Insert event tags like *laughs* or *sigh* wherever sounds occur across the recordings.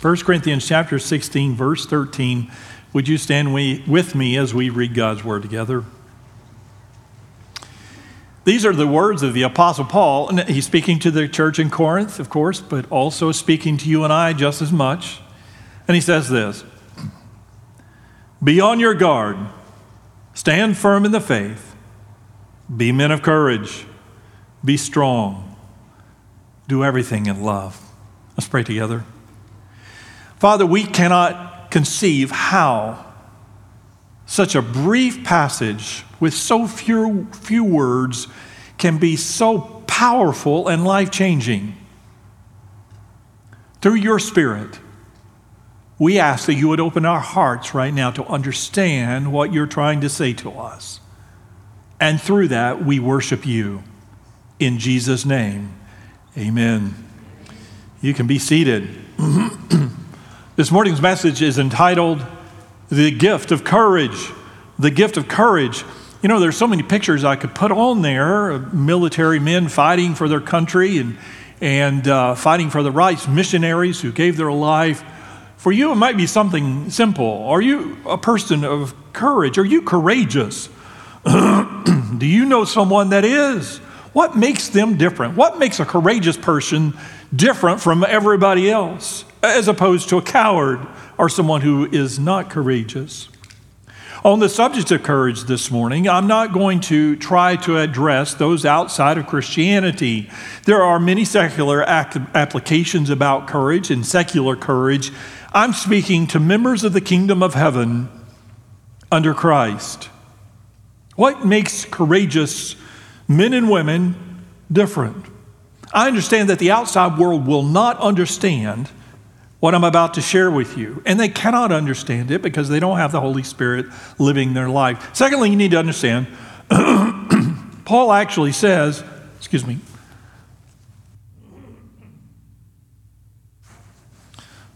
1 Corinthians chapter 16, verse 13. Would you stand with me as we read God's word together? These are the words of the Apostle Paul. And he's speaking to the church in Corinth, of course, but also speaking to you and I just as much. And he says this Be on your guard, stand firm in the faith, be men of courage, be strong, do everything in love. Let's pray together. Father, we cannot conceive how such a brief passage with so few, few words can be so powerful and life changing. Through your Spirit, we ask that you would open our hearts right now to understand what you're trying to say to us. And through that, we worship you. In Jesus' name, amen. You can be seated. *clears throat* this morning's message is entitled The Gift of Courage. The Gift of Courage. You know, there's so many pictures I could put on there of military men fighting for their country and, and uh, fighting for the rights, missionaries who gave their life. For you, it might be something simple. Are you a person of courage? Are you courageous? *clears throat* Do you know someone that is? What makes them different? What makes a courageous person different from everybody else, as opposed to a coward or someone who is not courageous? On the subject of courage this morning, I'm not going to try to address those outside of Christianity. There are many secular applications about courage and secular courage. I'm speaking to members of the kingdom of heaven under Christ. What makes courageous men and women different? I understand that the outside world will not understand what I'm about to share with you. And they cannot understand it because they don't have the Holy Spirit living their life. Secondly, you need to understand, *clears throat* Paul actually says, excuse me,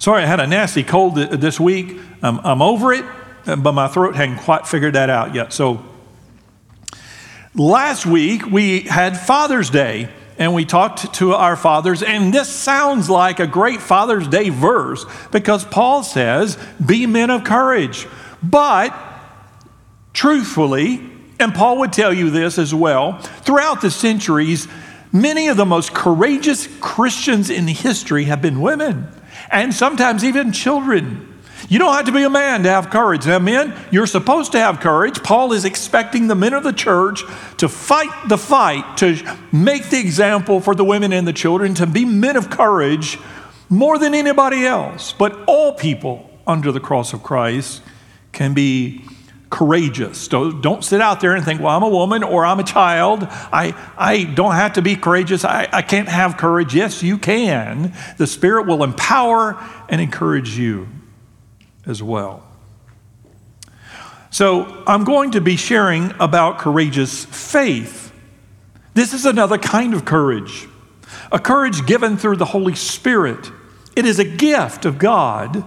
Sorry, I had a nasty cold this week. I'm, I'm over it, but my throat hadn't quite figured that out yet. So, last week we had Father's Day and we talked to our fathers, and this sounds like a great Father's Day verse because Paul says, Be men of courage. But truthfully, and Paul would tell you this as well, throughout the centuries, many of the most courageous Christians in history have been women, and sometimes even children. You don't have to be a man to have courage. Now, men, you're supposed to have courage. Paul is expecting the men of the church to fight the fight, to make the example for the women and the children, to be men of courage more than anybody else. But all people under the cross of Christ can be courageous. Don't, don't sit out there and think, well, I'm a woman or I'm a child. I, I don't have to be courageous. I, I can't have courage. Yes, you can. The Spirit will empower and encourage you as well. So, I'm going to be sharing about courageous faith. This is another kind of courage, a courage given through the Holy Spirit. It is a gift of God.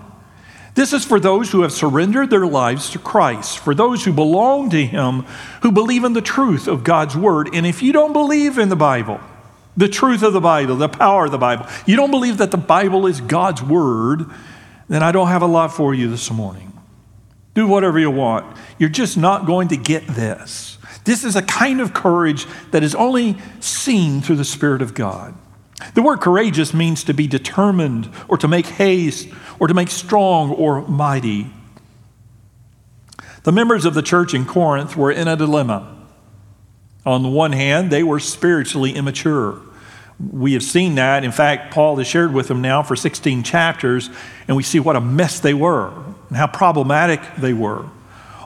This is for those who have surrendered their lives to Christ, for those who belong to Him, who believe in the truth of God's Word. And if you don't believe in the Bible, the truth of the Bible, the power of the Bible, you don't believe that the Bible is God's Word, then I don't have a lot for you this morning. Do whatever you want. You're just not going to get this. This is a kind of courage that is only seen through the Spirit of God. The word courageous means to be determined or to make haste or to make strong or mighty. The members of the church in Corinth were in a dilemma. On the one hand, they were spiritually immature. We have seen that. In fact, Paul has shared with them now for 16 chapters, and we see what a mess they were and how problematic they were.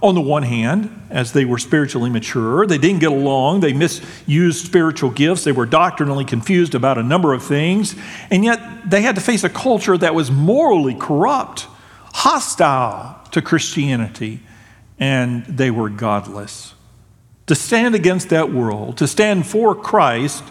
On the one hand, as they were spiritually mature, they didn't get along, they misused spiritual gifts, they were doctrinally confused about a number of things, and yet they had to face a culture that was morally corrupt, hostile to Christianity, and they were godless. To stand against that world, to stand for Christ,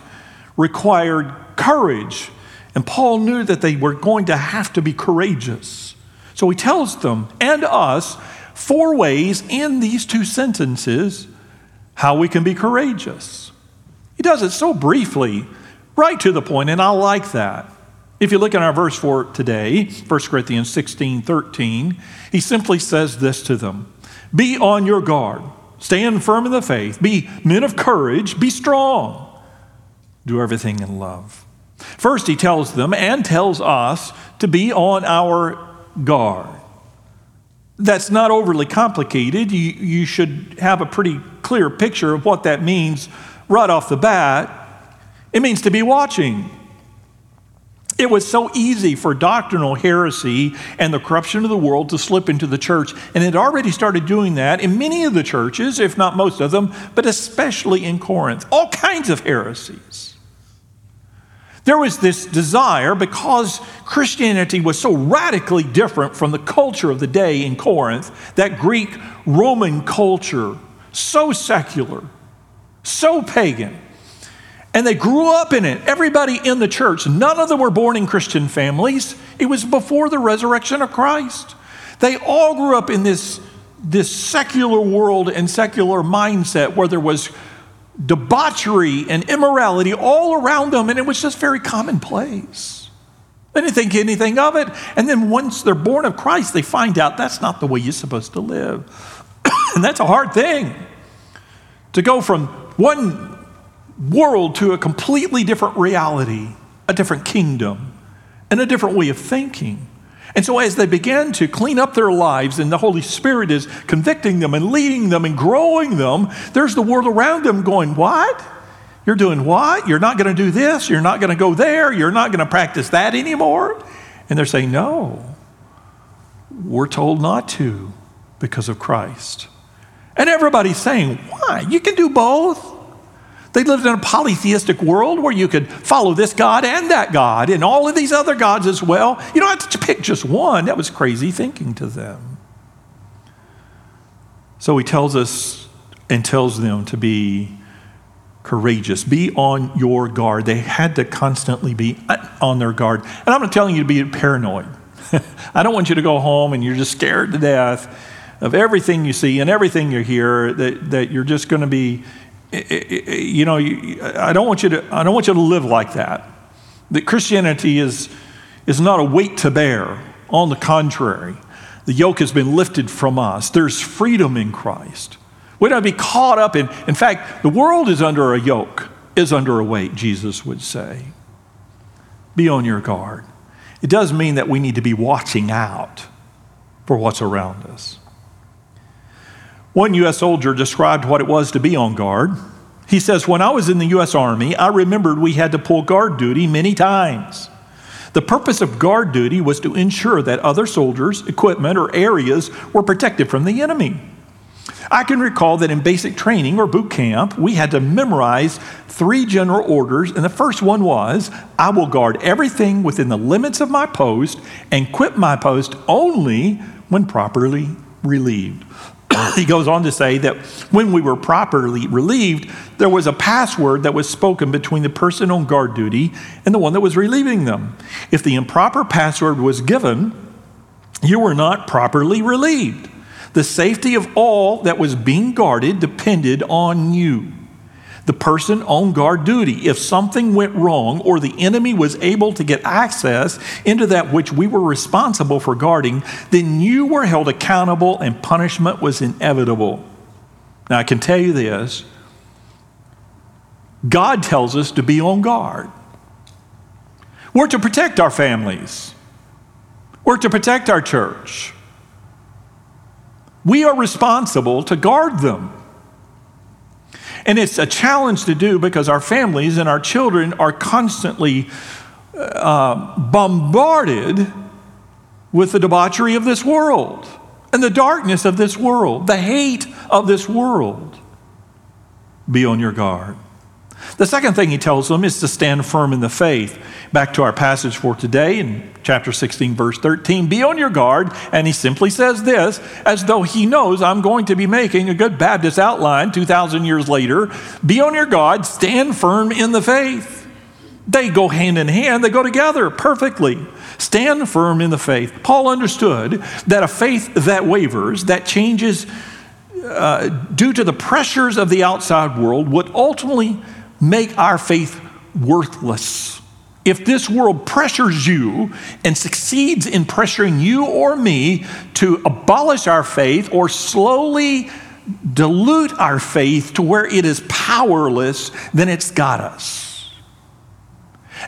required courage. And Paul knew that they were going to have to be courageous. So he tells them and us four ways in these two sentences how we can be courageous. He does it so briefly, right to the point, and I like that. If you look in our verse for today, 1 Corinthians 16 13, he simply says this to them Be on your guard, stand firm in the faith, be men of courage, be strong, do everything in love. First, he tells them and tells us to be on our guard. That's not overly complicated. You, you should have a pretty clear picture of what that means right off the bat. It means to be watching. It was so easy for doctrinal heresy and the corruption of the world to slip into the church, and it already started doing that in many of the churches, if not most of them, but especially in Corinth. All kinds of heresies. There was this desire because Christianity was so radically different from the culture of the day in Corinth, that Greek Roman culture, so secular, so pagan. And they grew up in it. Everybody in the church, none of them were born in Christian families. It was before the resurrection of Christ. They all grew up in this, this secular world and secular mindset where there was debauchery and immorality all around them, and it was just very commonplace. They didn't think anything of it. And then once they're born of Christ, they find out that's not the way you're supposed to live. *coughs* and that's a hard thing to go from one world to a completely different reality, a different kingdom, and a different way of thinking. And so, as they begin to clean up their lives and the Holy Spirit is convicting them and leading them and growing them, there's the world around them going, What? You're doing what? You're not going to do this. You're not going to go there. You're not going to practice that anymore. And they're saying, No, we're told not to because of Christ. And everybody's saying, Why? You can do both. They lived in a polytheistic world where you could follow this God and that God and all of these other gods as well. You don't have to pick just one. That was crazy thinking to them. So he tells us and tells them to be courageous. Be on your guard. They had to constantly be on their guard. And I'm not telling you to be paranoid. *laughs* I don't want you to go home and you're just scared to death of everything you see and everything you hear, that, that you're just going to be you know, I don't want you to, I don't want you to live like that. That Christianity is, is not a weight to bear. On the contrary, the yoke has been lifted from us. There's freedom in Christ. We don't be caught up in, in fact, the world is under a yoke, is under a weight, Jesus would say. Be on your guard. It does mean that we need to be watching out for what's around us. One U.S. soldier described what it was to be on guard. He says, When I was in the U.S. Army, I remembered we had to pull guard duty many times. The purpose of guard duty was to ensure that other soldiers, equipment, or areas were protected from the enemy. I can recall that in basic training or boot camp, we had to memorize three general orders, and the first one was I will guard everything within the limits of my post and quit my post only when properly relieved. *coughs* he goes on to say that when we were properly relieved, there was a password that was spoken between the person on guard duty and the one that was relieving them. If the improper password was given, you were not properly relieved. The safety of all that was being guarded depended on you the person on guard duty. If something went wrong or the enemy was able to get access into that which we were responsible for guarding, then you were held accountable and punishment was inevitable. Now, I can tell you this God tells us to be on guard. We're to protect our families, we're to protect our church. We are responsible to guard them. And it's a challenge to do because our families and our children are constantly uh, bombarded with the debauchery of this world and the darkness of this world, the hate of this world. Be on your guard. The second thing he tells them is to stand firm in the faith. Back to our passage for today in chapter 16, verse 13 Be on your guard. And he simply says this as though he knows I'm going to be making a good Baptist outline 2,000 years later. Be on your guard, stand firm in the faith. They go hand in hand, they go together perfectly. Stand firm in the faith. Paul understood that a faith that wavers, that changes uh, due to the pressures of the outside world, would ultimately make our faith worthless if this world pressures you and succeeds in pressuring you or me to abolish our faith or slowly dilute our faith to where it is powerless, then it's got us.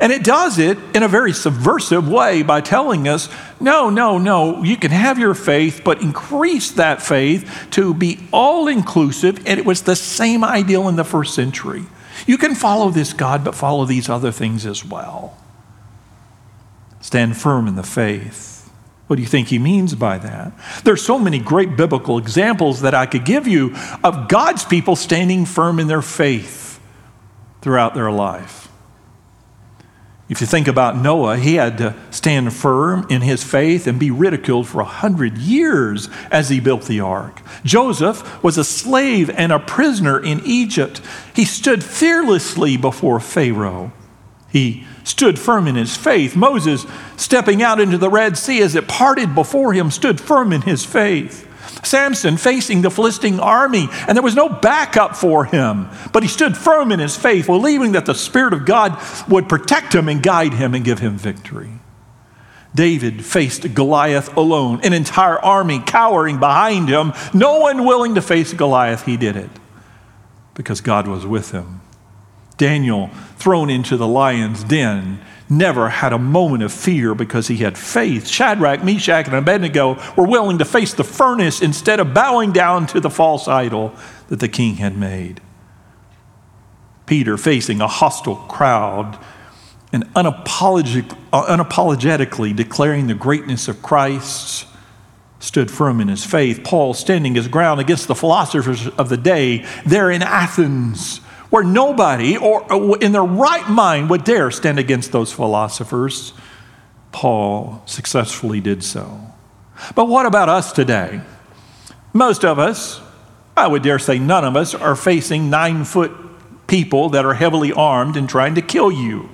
And it does it in a very subversive way by telling us no, no, no, you can have your faith, but increase that faith to be all inclusive. And it was the same ideal in the first century. You can follow this God, but follow these other things as well. Stand firm in the faith. What do you think he means by that? There's so many great biblical examples that I could give you of God's people standing firm in their faith throughout their life. If you think about Noah, he had to stand firm in his faith and be ridiculed for a hundred years as he built the ark. Joseph was a slave and a prisoner in Egypt. He stood fearlessly before Pharaoh. He stood firm in his faith. Moses, stepping out into the Red Sea as it parted before him, stood firm in his faith. Samson facing the Philistine army, and there was no backup for him, but he stood firm in his faith, believing that the Spirit of God would protect him and guide him and give him victory. David faced Goliath alone, an entire army cowering behind him, no one willing to face Goliath. He did it because God was with him. Daniel, thrown into the lion's den, never had a moment of fear because he had faith. Shadrach, Meshach, and Abednego were willing to face the furnace instead of bowing down to the false idol that the king had made. Peter, facing a hostile crowd and unapologetic, uh, unapologetically declaring the greatness of Christ, stood firm in his faith. Paul, standing his ground against the philosophers of the day there in Athens, where nobody or in their right mind would dare stand against those philosophers. Paul successfully did so. But what about us today? Most of us, I would dare say none of us, are facing nine foot people that are heavily armed and trying to kill you.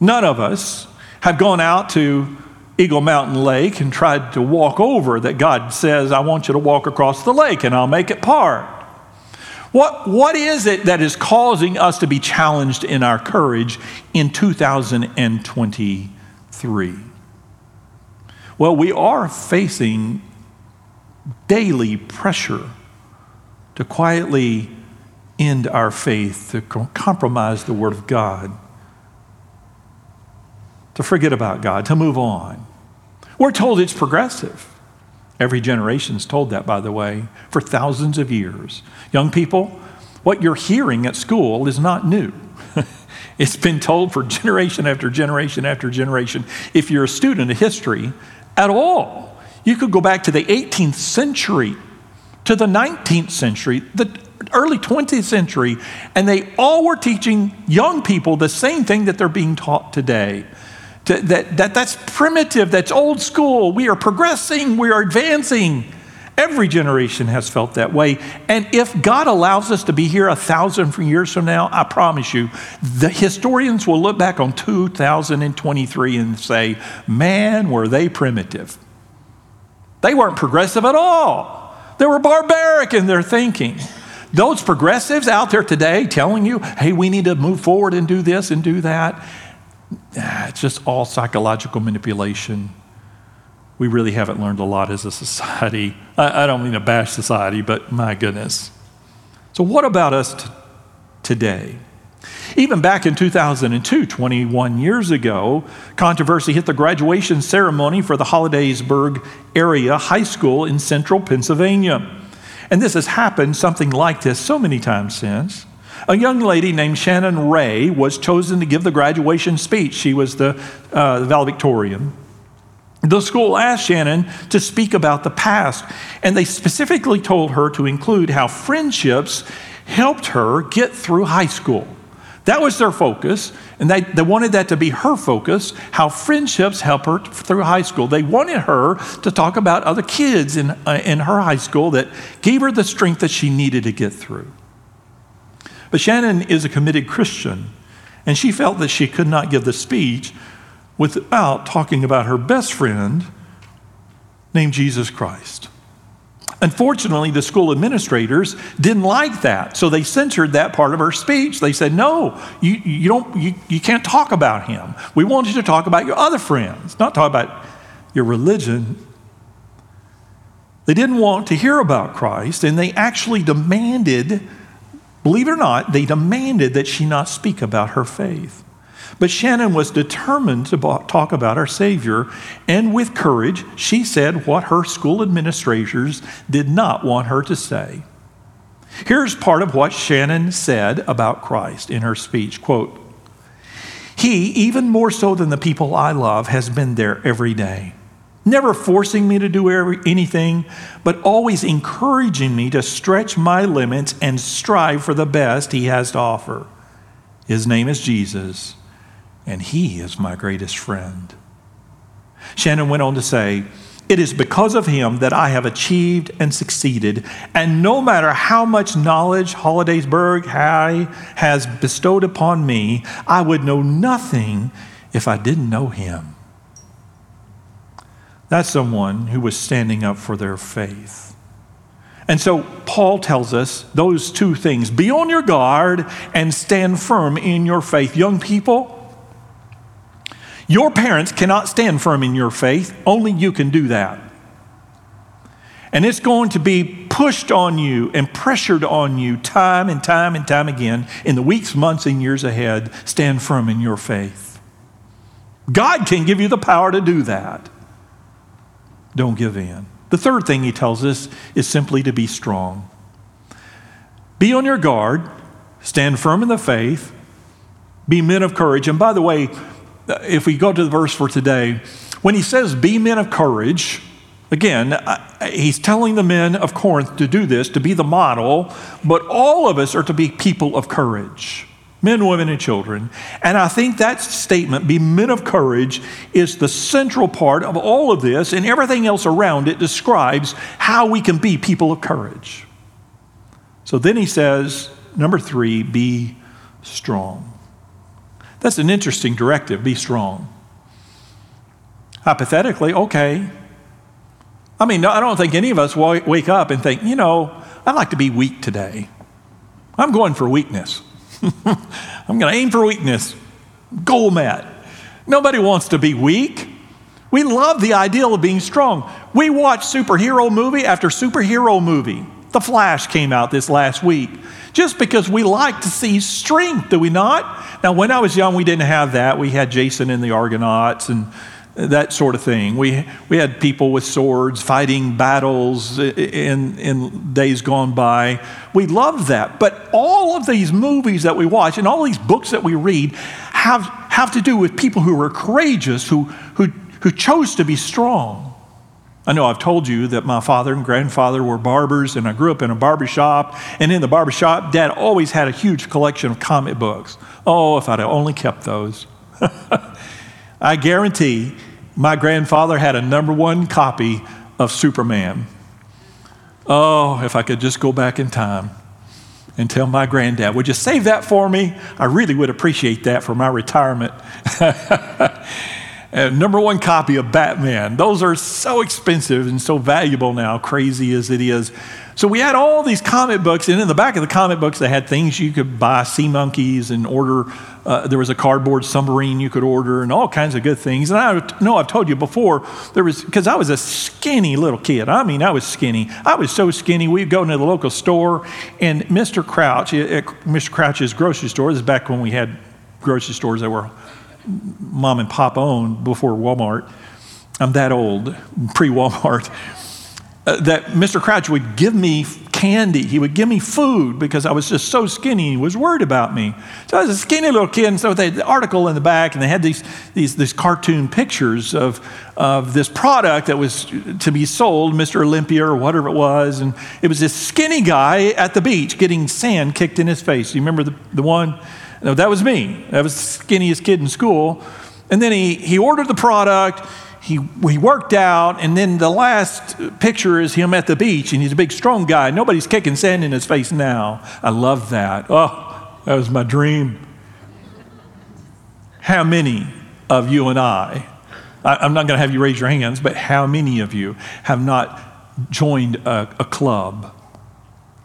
None of us have gone out to Eagle Mountain Lake and tried to walk over that God says, I want you to walk across the lake and I'll make it part. What, what is it that is causing us to be challenged in our courage in 2023? Well, we are facing daily pressure to quietly end our faith, to compromise the Word of God, to forget about God, to move on. We're told it's progressive. Every generation's told that, by the way, for thousands of years. Young people, what you're hearing at school is not new. *laughs* it's been told for generation after generation after generation. If you're a student of history at all, you could go back to the 18th century, to the 19th century, the early 20th century, and they all were teaching young people the same thing that they're being taught today to, that, that that's primitive, that's old school. We are progressing, we are advancing. Every generation has felt that way. And if God allows us to be here a thousand years from now, I promise you, the historians will look back on 2023 and say, man, were they primitive. They weren't progressive at all. They were barbaric in their thinking. Those progressives out there today telling you, hey, we need to move forward and do this and do that, it's just all psychological manipulation. We really haven't learned a lot as a society. I, I don't mean to bash society, but my goodness. So, what about us t- today? Even back in 2002, 21 years ago, controversy hit the graduation ceremony for the Hollidaysburg area high school in central Pennsylvania. And this has happened something like this so many times since. A young lady named Shannon Ray was chosen to give the graduation speech. She was the, uh, valedictorian. The school asked Shannon to speak about the past, and they specifically told her to include how friendships helped her get through high school. That was their focus, and they, they wanted that to be her focus how friendships help her through high school. They wanted her to talk about other kids in, uh, in her high school that gave her the strength that she needed to get through. But Shannon is a committed Christian, and she felt that she could not give the speech without talking about her best friend named Jesus Christ. Unfortunately, the school administrators didn't like that, so they censored that part of her speech. They said, "No, you, you don't. You, you can't talk about him. We want you to talk about your other friends, not talk about your religion." They didn't want to hear about Christ, and they actually demanded, believe it or not, they demanded that she not speak about her faith. But Shannon was determined to talk about our Savior, and with courage, she said what her school administrators did not want her to say. Here's part of what Shannon said about Christ in her speech quote, He, even more so than the people I love, has been there every day, never forcing me to do anything, but always encouraging me to stretch my limits and strive for the best He has to offer. His name is Jesus and he is my greatest friend. Shannon went on to say, It is because of him that I have achieved and succeeded, and no matter how much knowledge Hollidaysburg High has bestowed upon me, I would know nothing if I didn't know him. That's someone who was standing up for their faith. And so Paul tells us those two things be on your guard and stand firm in your faith. Young people, your parents cannot stand firm in your faith, only you can do that. And it's going to be pushed on you and pressured on you time and time and time again in the weeks, months, and years ahead. Stand firm in your faith. God can give you the power to do that. Don't give in. The third thing he tells us is simply to be strong. Be on your guard, stand firm in the faith, be men of courage. And by the way, uh, if we go to the verse for today, when he says, Be men of courage, again, he's telling the men of Corinth to do this, to be the model, but all of us are to be people of courage men, women, and children. And I think that statement, be men of courage, is the central part of all of this, and everything else around it describes how we can be people of courage. So then he says, number three, be strong. That's an interesting directive be strong. Hypothetically, okay. I mean, I don't think any of us wake up and think, you know, I'd like to be weak today. I'm going for weakness. *laughs* I'm going to aim for weakness. Goal met. Nobody wants to be weak. We love the ideal of being strong. We watch superhero movie after superhero movie. The Flash came out this last week just because we like to see strength, do we not? Now, when I was young, we didn't have that. We had Jason and the Argonauts and that sort of thing. We, we had people with swords fighting battles in, in days gone by. We loved that. But all of these movies that we watch and all these books that we read have, have to do with people who were courageous, who, who, who chose to be strong. I know I've told you that my father and grandfather were barbers, and I grew up in a barber shop. And in the barber shop, dad always had a huge collection of comic books. Oh, if I'd only kept those. *laughs* I guarantee my grandfather had a number one copy of Superman. Oh, if I could just go back in time and tell my granddad, would you save that for me? I really would appreciate that for my retirement. *laughs* number one copy of Batman. Those are so expensive and so valuable now, crazy as it is. So we had all these comic books, and in the back of the comic books, they had things you could buy, sea monkeys, and order. Uh, there was a cardboard submarine you could order, and all kinds of good things. And I know I've told you before, there was because I was a skinny little kid. I mean, I was skinny. I was so skinny. We'd go into the local store, and Mr. Crouch, at Mr. Crouch's grocery store. This is back when we had grocery stores that were mom and pop owned before Walmart. I'm that old, pre Walmart. Uh, that Mr. Crouch would give me candy. He would give me food because I was just so skinny. He was worried about me. So I was a skinny little kid, and so they had the article in the back, and they had these, these, these cartoon pictures of, of this product that was to be sold, Mr. Olympia or whatever it was. And it was this skinny guy at the beach getting sand kicked in his face. You remember the, the one? No, that was me. That was the skinniest kid in school. And then he, he ordered the product, he, he worked out, and then the last picture is him at the beach, and he's a big, strong guy. Nobody's kicking sand in his face now. I love that. Oh, that was my dream. How many of you and I, I I'm not going to have you raise your hands, but how many of you have not joined a, a club,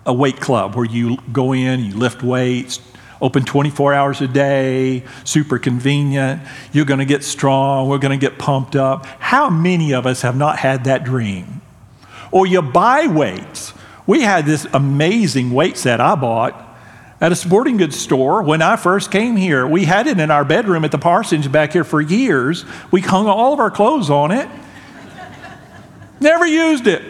a weight club, where you go in, you lift weights, open 24 hours a day, super convenient. You're going to get strong. We're going to get pumped up. How many of us have not had that dream? Or you buy weights. We had this amazing weight set I bought at a sporting goods store when I first came here. We had it in our bedroom at the Parsons back here for years. We hung all of our clothes on it. Never used it.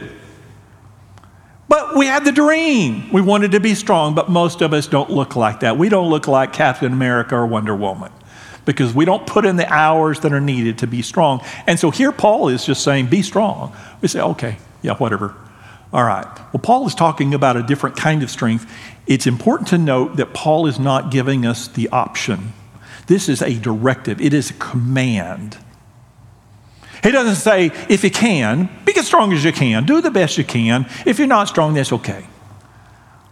But we had the dream. We wanted to be strong, but most of us don't look like that. We don't look like Captain America or Wonder Woman because we don't put in the hours that are needed to be strong. And so here Paul is just saying, be strong. We say, okay, yeah, whatever. All right. Well, Paul is talking about a different kind of strength. It's important to note that Paul is not giving us the option. This is a directive, it is a command. He doesn't say, if you can, be as strong as you can, do the best you can. If you're not strong, that's okay.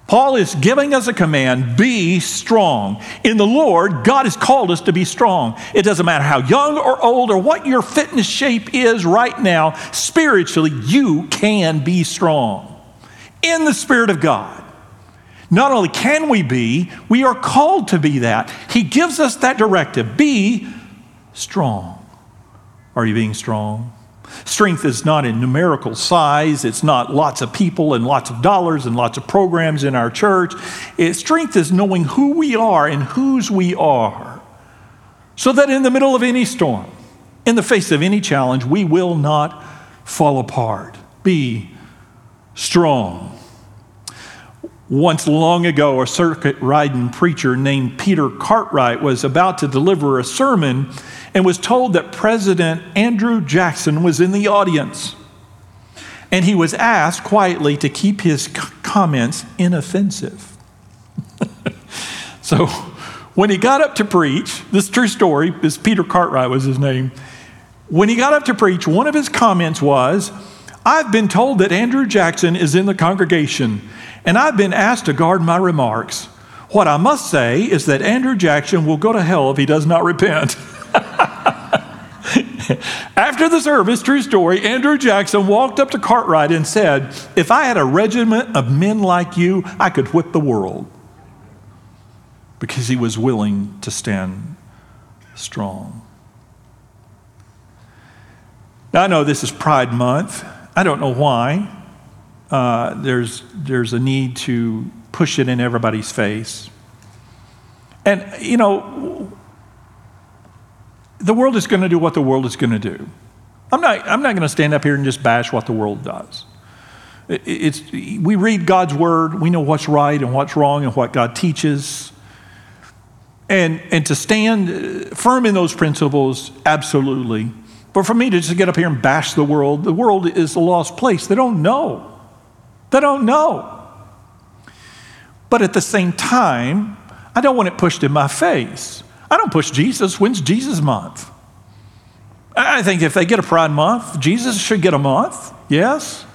Paul is giving us a command be strong. In the Lord, God has called us to be strong. It doesn't matter how young or old or what your fitness shape is right now, spiritually, you can be strong in the Spirit of God. Not only can we be, we are called to be that. He gives us that directive be strong. Are you being strong? Strength is not in numerical size. It's not lots of people and lots of dollars and lots of programs in our church. It, strength is knowing who we are and whose we are. So that in the middle of any storm, in the face of any challenge, we will not fall apart. Be strong. Once long ago, a circuit riding preacher named Peter Cartwright was about to deliver a sermon and was told that President Andrew Jackson was in the audience. And he was asked quietly to keep his comments inoffensive. *laughs* so when he got up to preach, this true story, this Peter Cartwright was his name. When he got up to preach, one of his comments was, I've been told that Andrew Jackson is in the congregation, and I've been asked to guard my remarks. What I must say is that Andrew Jackson will go to hell if he does not repent. *laughs* *laughs* After the service, true story, Andrew Jackson walked up to Cartwright and said, If I had a regiment of men like you, I could whip the world. Because he was willing to stand strong. Now, I know this is Pride Month. I don't know why. Uh, there's, there's a need to push it in everybody's face. And, you know, the world is going to do what the world is going to do. I'm not, I'm not going to stand up here and just bash what the world does. It's, we read God's word, we know what's right and what's wrong and what God teaches. And, and to stand uh, firm in those principles, absolutely. But for me to just get up here and bash the world, the world is a lost place. They don't know. They don't know. But at the same time, I don't want it pushed in my face. I don't push Jesus. When's Jesus month? I think if they get a Pride month, Jesus should get a month. Yes.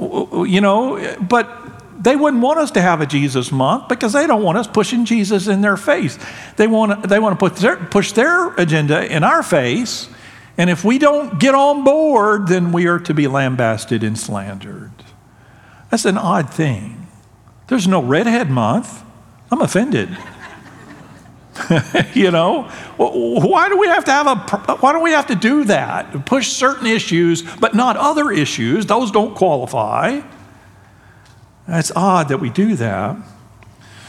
You know, but they wouldn't want us to have a Jesus month because they don't want us pushing Jesus in their face. They want, they want to put their, push their agenda in our face. And if we don't get on board, then we are to be lambasted and slandered. That's an odd thing. There's no redhead month. I'm offended. *laughs* you know, why do we have to have a? Why do we have to do that? Push certain issues, but not other issues. Those don't qualify. It's odd that we do that.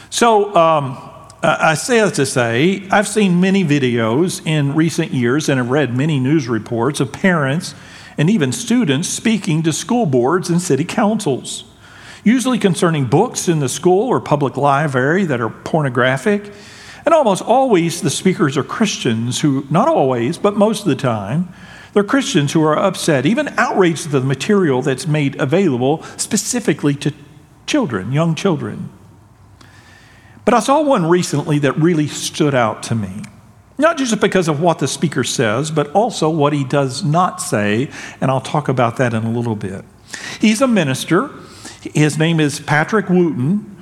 So um, I say that to say I've seen many videos in recent years and have read many news reports of parents and even students speaking to school boards and city councils, usually concerning books in the school or public library that are pornographic and almost always the speakers are Christians who, not always, but most of the time, they're Christians who are upset, even outraged at the material that's made available specifically to children, young children. But I saw one recently that really stood out to me. Not just because of what the speaker says, but also what he does not say, and I'll talk about that in a little bit. He's a minister. His name is Patrick Wooden,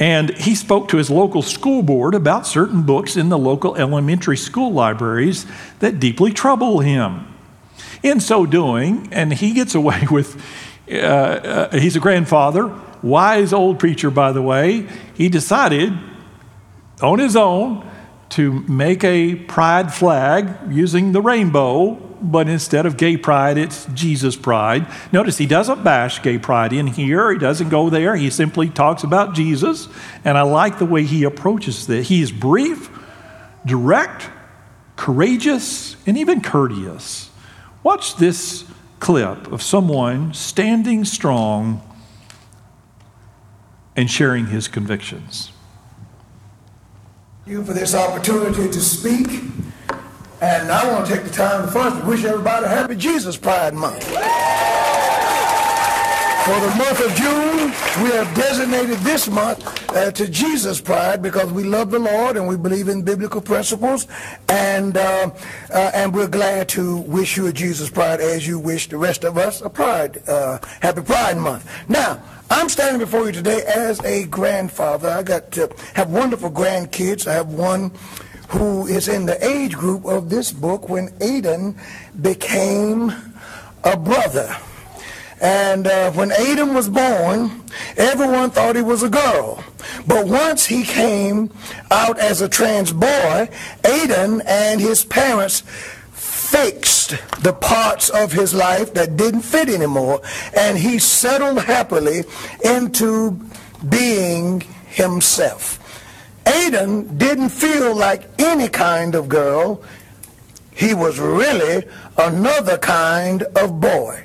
and he spoke to his local school board about certain books in the local elementary school libraries that deeply trouble him. In so doing, and he gets away *laughs* with uh, uh, he's a grandfather, wise old preacher, by the way. He decided on his own to make a pride flag using the rainbow, but instead of gay pride, it's Jesus pride. Notice he doesn't bash gay pride in here, he doesn't go there. He simply talks about Jesus, and I like the way he approaches this. He is brief, direct, courageous, and even courteous. Watch this clip of someone standing strong and sharing his convictions. You for this opportunity to speak. And I want to take the time to first wish everybody a happy Jesus Pride Month. For the month of June, we have designated this month uh, to Jesus Pride because we love the Lord and we believe in biblical principles, and uh, uh, and we're glad to wish you a Jesus Pride as you wish the rest of us a Pride, uh, Happy Pride Month. Now, I'm standing before you today as a grandfather. I got to have wonderful grandkids. I have one who is in the age group of this book when Aidan became a brother. And uh, when Adam was born, everyone thought he was a girl. But once he came out as a trans boy, Aidan and his parents fixed the parts of his life that didn't fit anymore, and he settled happily into being himself. Aidan didn't feel like any kind of girl. He was really another kind of boy.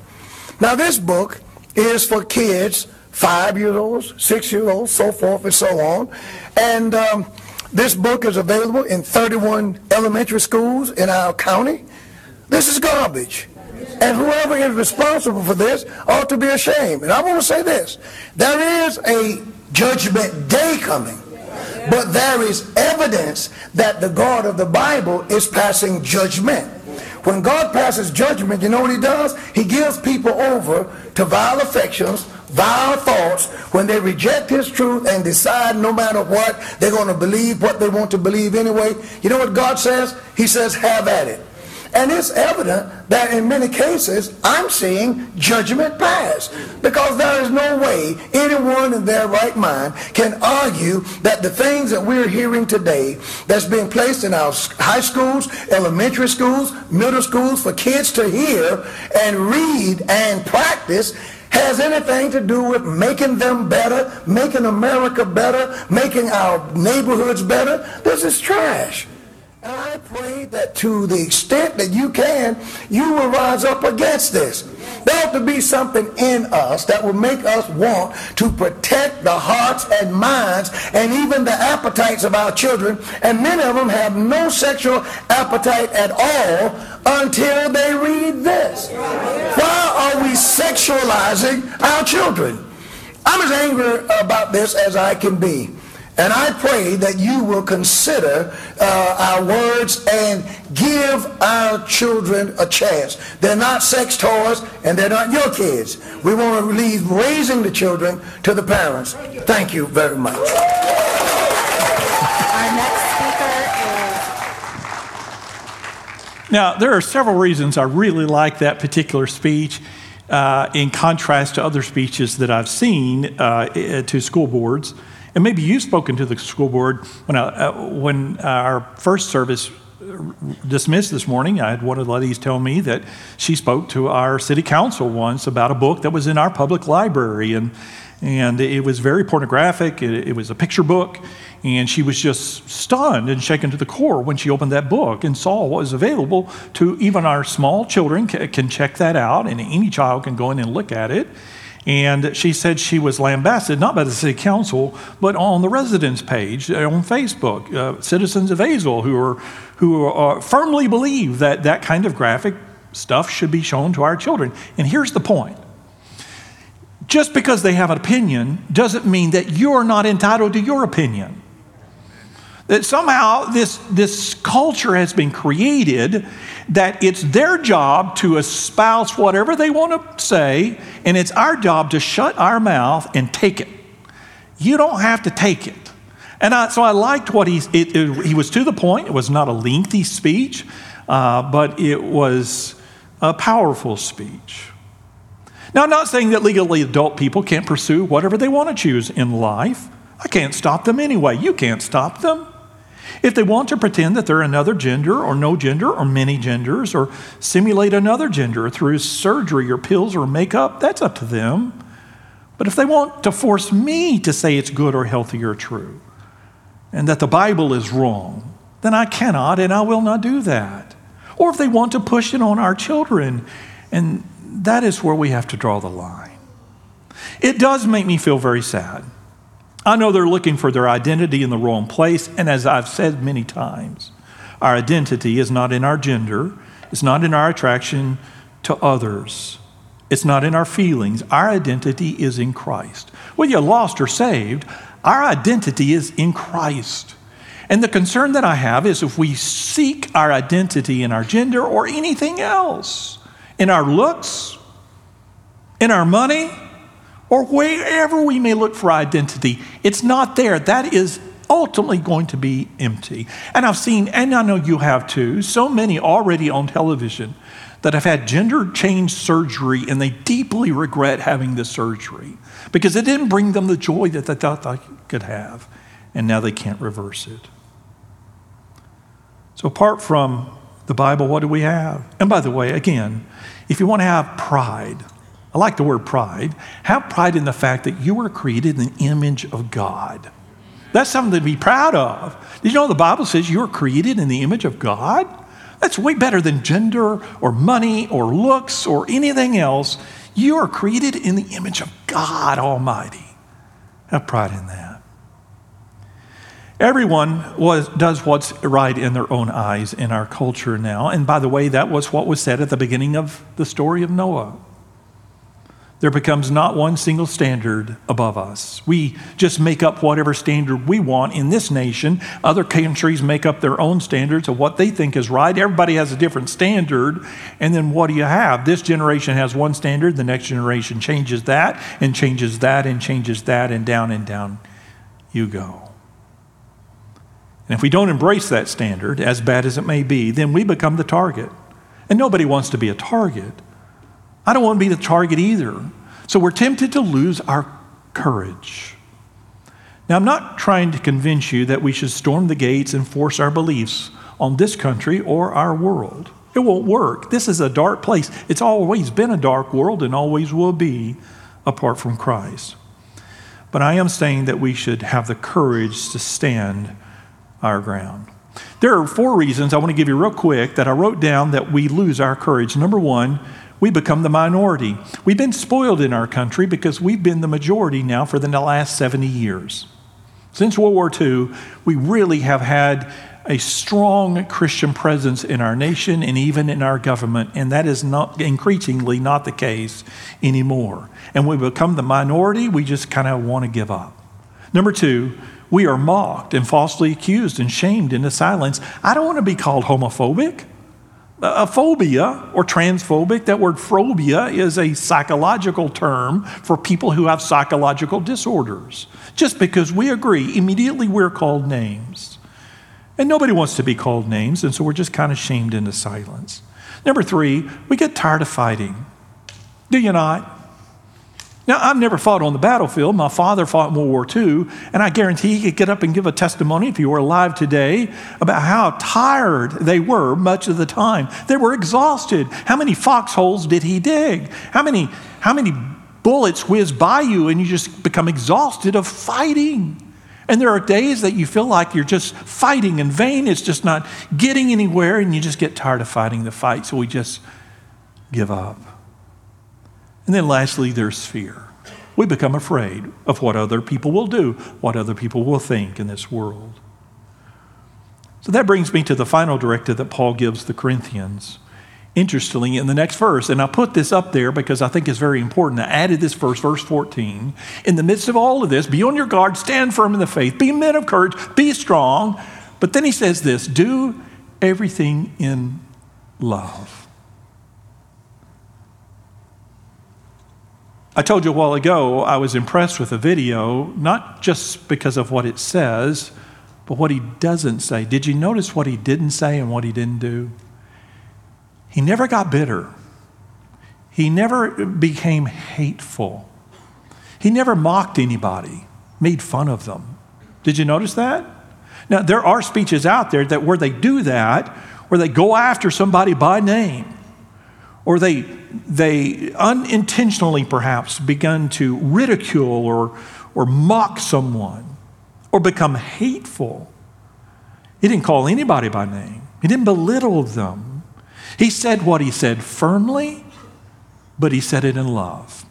Now, this book is for kids, five year olds, six year olds, so forth and so on. And um, this book is available in 31 elementary schools in our county. This is garbage. And whoever is responsible for this ought to be ashamed. And I want to say this there is a judgment day coming. But there is evidence that the God of the Bible is passing judgment. When God passes judgment, you know what he does? He gives people over to vile affections, vile thoughts, when they reject his truth and decide no matter what, they're going to believe what they want to believe anyway. You know what God says? He says, have at it. And it's evident that in many cases, I'm seeing judgment pass. Because there is no way anyone in their right mind can argue that the things that we're hearing today that's being placed in our high schools, elementary schools, middle schools for kids to hear and read and practice has anything to do with making them better, making America better, making our neighborhoods better. This is trash. I pray that to the extent that you can, you will rise up against this. There ought to be something in us that will make us want to protect the hearts and minds and even the appetites of our children. And many of them have no sexual appetite at all until they read this. Why are we sexualizing our children? I'm as angry about this as I can be. And I pray that you will consider uh, our words and give our children a chance. They're not sex toys and they're not your kids. We want to leave raising the children to the parents. Thank you very much. Our next speaker is. Now, there are several reasons I really like that particular speech. Uh, in contrast to other speeches that I've seen uh, to school boards. And maybe you've spoken to the school board when, I, uh, when our first service dismissed this morning. I had one of the ladies tell me that she spoke to our city council once about a book that was in our public library, and and it was very pornographic. It, it was a picture book, and she was just stunned and shaken to the core when she opened that book and saw what was available to even our small children can check that out, and any child can go in and look at it. And she said she was lambasted, not by the city council, but on the residence page uh, on Facebook. Uh, citizens of Azle who, are, who are, firmly believe that that kind of graphic stuff should be shown to our children. And here's the point just because they have an opinion doesn't mean that you're not entitled to your opinion. That somehow this, this culture has been created that it's their job to espouse whatever they want to say, and it's our job to shut our mouth and take it. You don't have to take it. And I, so I liked what he, it, it, he was to the point. It was not a lengthy speech, uh, but it was a powerful speech. Now, I'm not saying that legally adult people can't pursue whatever they want to choose in life. I can't stop them anyway. You can't stop them. If they want to pretend that they're another gender or no gender or many genders or simulate another gender through surgery or pills or makeup, that's up to them. But if they want to force me to say it's good or healthy or true and that the Bible is wrong, then I cannot and I will not do that. Or if they want to push it on our children, and that is where we have to draw the line. It does make me feel very sad. I know they're looking for their identity in the wrong place, and as I've said many times, our identity is not in our gender, it's not in our attraction to others, it's not in our feelings. Our identity is in Christ. Whether you're lost or saved, our identity is in Christ. And the concern that I have is if we seek our identity in our gender or anything else, in our looks, in our money, or wherever we may look for identity, it's not there. That is ultimately going to be empty. And I've seen, and I know you have too, so many already on television that have had gender change surgery and they deeply regret having the surgery because it didn't bring them the joy that they thought they could have. And now they can't reverse it. So, apart from the Bible, what do we have? And by the way, again, if you want to have pride, I like the word pride, have pride in the fact that you were created in the image of God. That's something to be proud of. Did you know the Bible says you were created in the image of God? That's way better than gender or money or looks or anything else. You are created in the image of God Almighty. Have pride in that. Everyone was, does what's right in their own eyes in our culture now. And by the way, that was what was said at the beginning of the story of Noah. There becomes not one single standard above us. We just make up whatever standard we want in this nation. Other countries make up their own standards of what they think is right. Everybody has a different standard. And then what do you have? This generation has one standard, the next generation changes that, and changes that, and changes that, and down and down you go. And if we don't embrace that standard, as bad as it may be, then we become the target. And nobody wants to be a target. I don't want to be the target either. So we're tempted to lose our courage. Now, I'm not trying to convince you that we should storm the gates and force our beliefs on this country or our world. It won't work. This is a dark place. It's always been a dark world and always will be apart from Christ. But I am saying that we should have the courage to stand our ground. There are four reasons I want to give you real quick that I wrote down that we lose our courage. Number one, we become the minority. We've been spoiled in our country because we've been the majority now for the last 70 years. Since World War II, we really have had a strong Christian presence in our nation and even in our government, and that is not increasingly not the case anymore. And we become the minority, we just kind of want to give up. Number two, we are mocked and falsely accused and shamed into silence. I don't want to be called homophobic. A phobia or transphobic, that word phobia is a psychological term for people who have psychological disorders. Just because we agree, immediately we're called names. And nobody wants to be called names, and so we're just kind of shamed into silence. Number three, we get tired of fighting. Do you not? Now, I've never fought on the battlefield. My father fought in World War II, and I guarantee he could get up and give a testimony if he were alive today about how tired they were much of the time. They were exhausted. How many foxholes did he dig? How many, how many bullets whiz by you and you just become exhausted of fighting? And there are days that you feel like you're just fighting in vain. It's just not getting anywhere, and you just get tired of fighting the fight, so we just give up. And then lastly, there's fear. We become afraid of what other people will do, what other people will think in this world. So that brings me to the final directive that Paul gives the Corinthians. Interestingly, in the next verse, and I put this up there because I think it's very important. I added this verse, verse 14. In the midst of all of this, be on your guard, stand firm in the faith, be men of courage, be strong. But then he says this do everything in love. I told you a while ago I was impressed with the video, not just because of what it says, but what he doesn't say. Did you notice what he didn't say and what he didn't do? He never got bitter. he never became hateful. He never mocked anybody, made fun of them. Did you notice that? Now, there are speeches out there that where they do that, where they go after somebody by name, or they, they unintentionally perhaps begun to ridicule or, or mock someone or become hateful. He didn't call anybody by name, he didn't belittle them. He said what he said firmly, but he said it in love.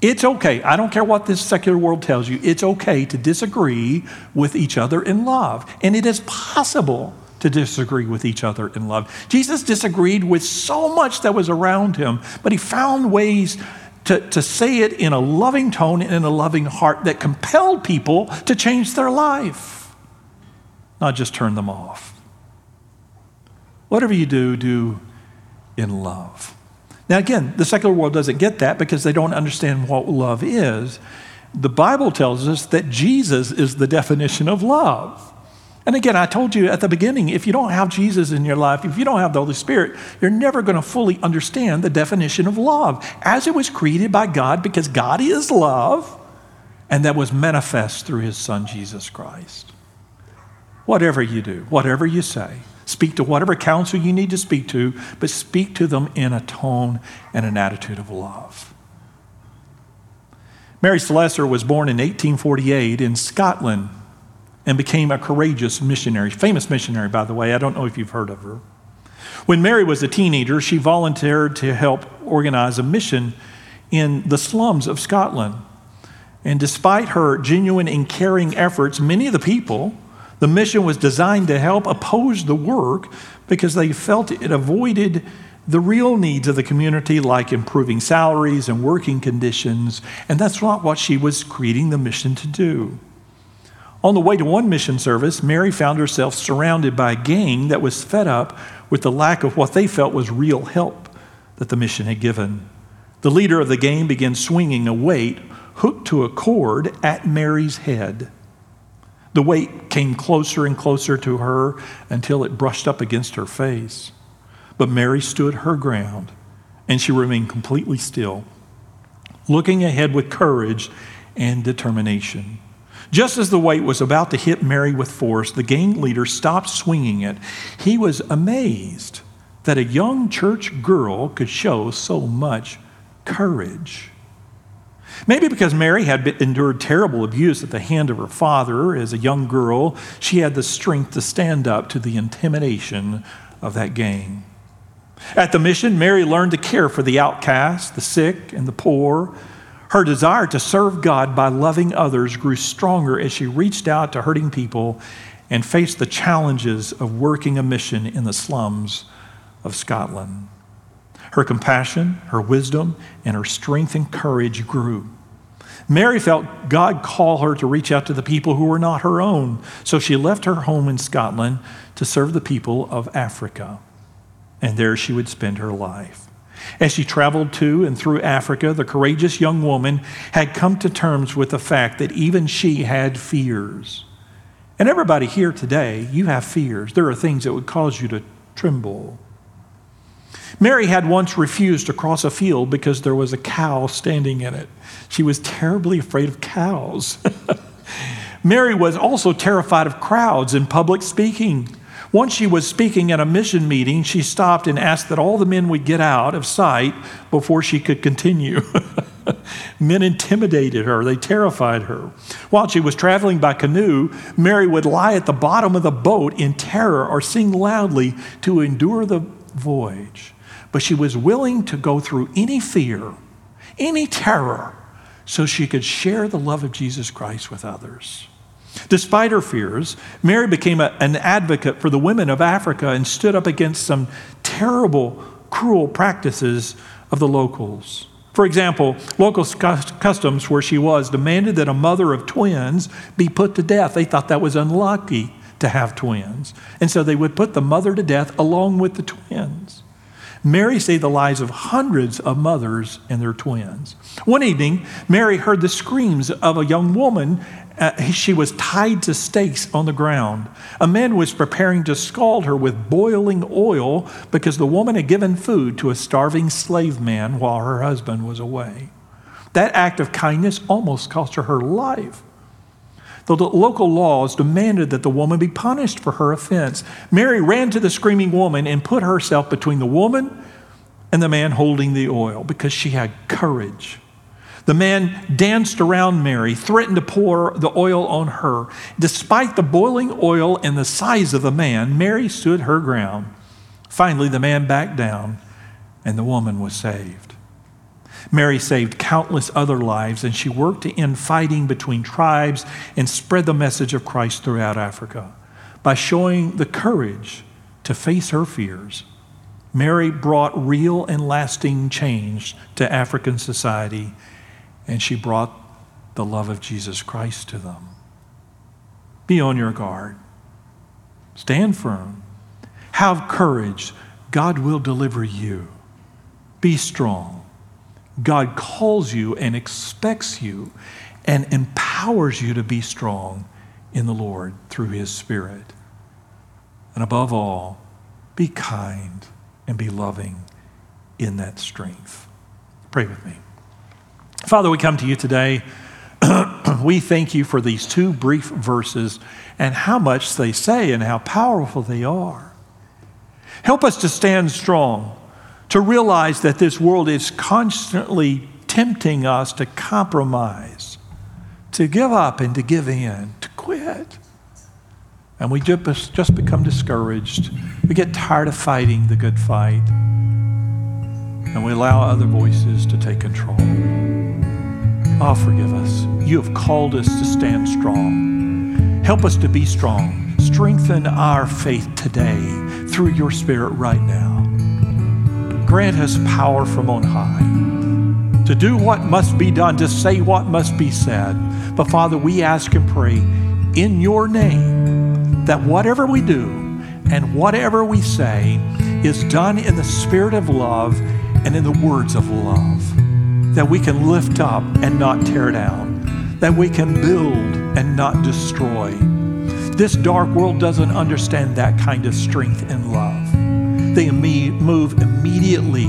It's okay. I don't care what this secular world tells you. It's okay to disagree with each other in love. And it is possible to disagree with each other in love. Jesus disagreed with so much that was around him, but he found ways to, to say it in a loving tone and in a loving heart that compelled people to change their life, not just turn them off. Whatever you do, do in love. Now, again, the secular world doesn't get that because they don't understand what love is. The Bible tells us that Jesus is the definition of love. And again, I told you at the beginning if you don't have Jesus in your life, if you don't have the Holy Spirit, you're never going to fully understand the definition of love as it was created by God because God is love and that was manifest through his Son, Jesus Christ. Whatever you do, whatever you say, speak to whatever counsel you need to speak to, but speak to them in a tone and an attitude of love. Mary Slessor was born in 1848 in Scotland and became a courageous missionary, famous missionary, by the way. I don't know if you've heard of her. When Mary was a teenager, she volunteered to help organize a mission in the slums of Scotland. And despite her genuine and caring efforts, many of the people, the mission was designed to help oppose the work because they felt it avoided the real needs of the community, like improving salaries and working conditions. And that's not what she was creating the mission to do. On the way to one mission service, Mary found herself surrounded by a gang that was fed up with the lack of what they felt was real help that the mission had given. The leader of the gang began swinging a weight hooked to a cord at Mary's head. The weight came closer and closer to her until it brushed up against her face. But Mary stood her ground and she remained completely still, looking ahead with courage and determination. Just as the weight was about to hit Mary with force, the gang leader stopped swinging it. He was amazed that a young church girl could show so much courage. Maybe because Mary had endured terrible abuse at the hand of her father as a young girl, she had the strength to stand up to the intimidation of that gang. At the mission, Mary learned to care for the outcast, the sick, and the poor. Her desire to serve God by loving others grew stronger as she reached out to hurting people and faced the challenges of working a mission in the slums of Scotland. Her compassion, her wisdom, and her strength and courage grew. Mary felt God call her to reach out to the people who were not her own, so she left her home in Scotland to serve the people of Africa. And there she would spend her life. As she traveled to and through Africa, the courageous young woman had come to terms with the fact that even she had fears. And everybody here today, you have fears. There are things that would cause you to tremble. Mary had once refused to cross a field because there was a cow standing in it. She was terribly afraid of cows. *laughs* Mary was also terrified of crowds and public speaking. Once she was speaking at a mission meeting, she stopped and asked that all the men would get out of sight before she could continue. *laughs* men intimidated her, they terrified her. While she was traveling by canoe, Mary would lie at the bottom of the boat in terror or sing loudly to endure the voyage. But she was willing to go through any fear, any terror, so she could share the love of Jesus Christ with others. Despite her fears, Mary became a, an advocate for the women of Africa and stood up against some terrible, cruel practices of the locals. For example, local customs where she was demanded that a mother of twins be put to death. They thought that was unlucky to have twins. And so they would put the mother to death along with the twins. Mary saved the lives of hundreds of mothers and their twins. One evening, Mary heard the screams of a young woman. Uh, she was tied to stakes on the ground. A man was preparing to scald her with boiling oil because the woman had given food to a starving slave man while her husband was away. That act of kindness almost cost her her life. The local laws demanded that the woman be punished for her offense. Mary ran to the screaming woman and put herself between the woman and the man holding the oil because she had courage. The man danced around Mary, threatened to pour the oil on her. Despite the boiling oil and the size of the man, Mary stood her ground. Finally, the man backed down, and the woman was saved. Mary saved countless other lives, and she worked to end fighting between tribes and spread the message of Christ throughout Africa. By showing the courage to face her fears, Mary brought real and lasting change to African society, and she brought the love of Jesus Christ to them. Be on your guard. Stand firm. Have courage. God will deliver you. Be strong. God calls you and expects you and empowers you to be strong in the Lord through His Spirit. And above all, be kind and be loving in that strength. Pray with me. Father, we come to you today. *clears throat* we thank you for these two brief verses and how much they say and how powerful they are. Help us to stand strong to realize that this world is constantly tempting us to compromise, to give up and to give in, to quit. And we just, just become discouraged. We get tired of fighting the good fight. And we allow other voices to take control. Oh, forgive us. You have called us to stand strong. Help us to be strong. Strengthen our faith today through your Spirit right now. Grant us power from on high to do what must be done, to say what must be said. But Father, we ask and pray in your name that whatever we do and whatever we say is done in the spirit of love and in the words of love. That we can lift up and not tear down. That we can build and not destroy. This dark world doesn't understand that kind of strength and love they move immediately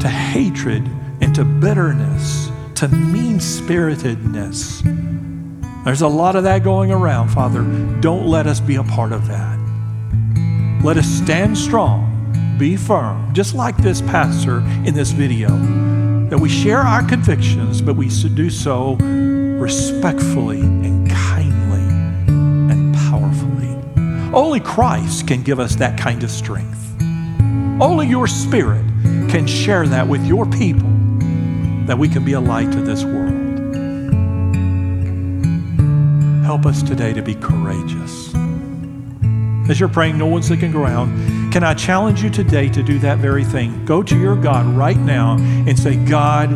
to hatred and to bitterness, to mean spiritedness. There's a lot of that going around, Father. Don't let us be a part of that. Let us stand strong, be firm, just like this pastor in this video, that we share our convictions, but we should do so respectfully Only Christ can give us that kind of strength. Only your spirit can share that with your people that we can be a light to this world. Help us today to be courageous. As you're praying, no one's looking around. Can I challenge you today to do that very thing? Go to your God right now and say, God,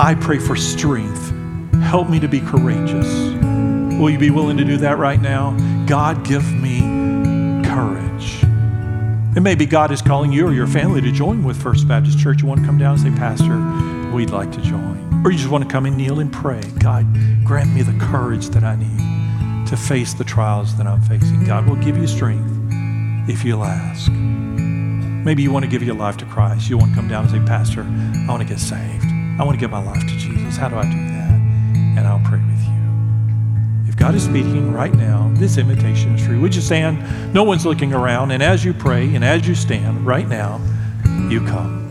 I pray for strength. Help me to be courageous. Will you be willing to do that right now? God, give me courage. It may be God is calling you or your family to join with First Baptist Church. You want to come down and say, Pastor, we'd like to join. Or you just want to come and kneel and pray. God, grant me the courage that I need to face the trials that I'm facing. God will give you strength if you'll ask. Maybe you want to give your life to Christ. You want to come down and say, Pastor, I want to get saved. I want to give my life to Jesus. How do I do God is speaking right now. This invitation is free. Would you stand? No one's looking around. And as you pray and as you stand right now, you come.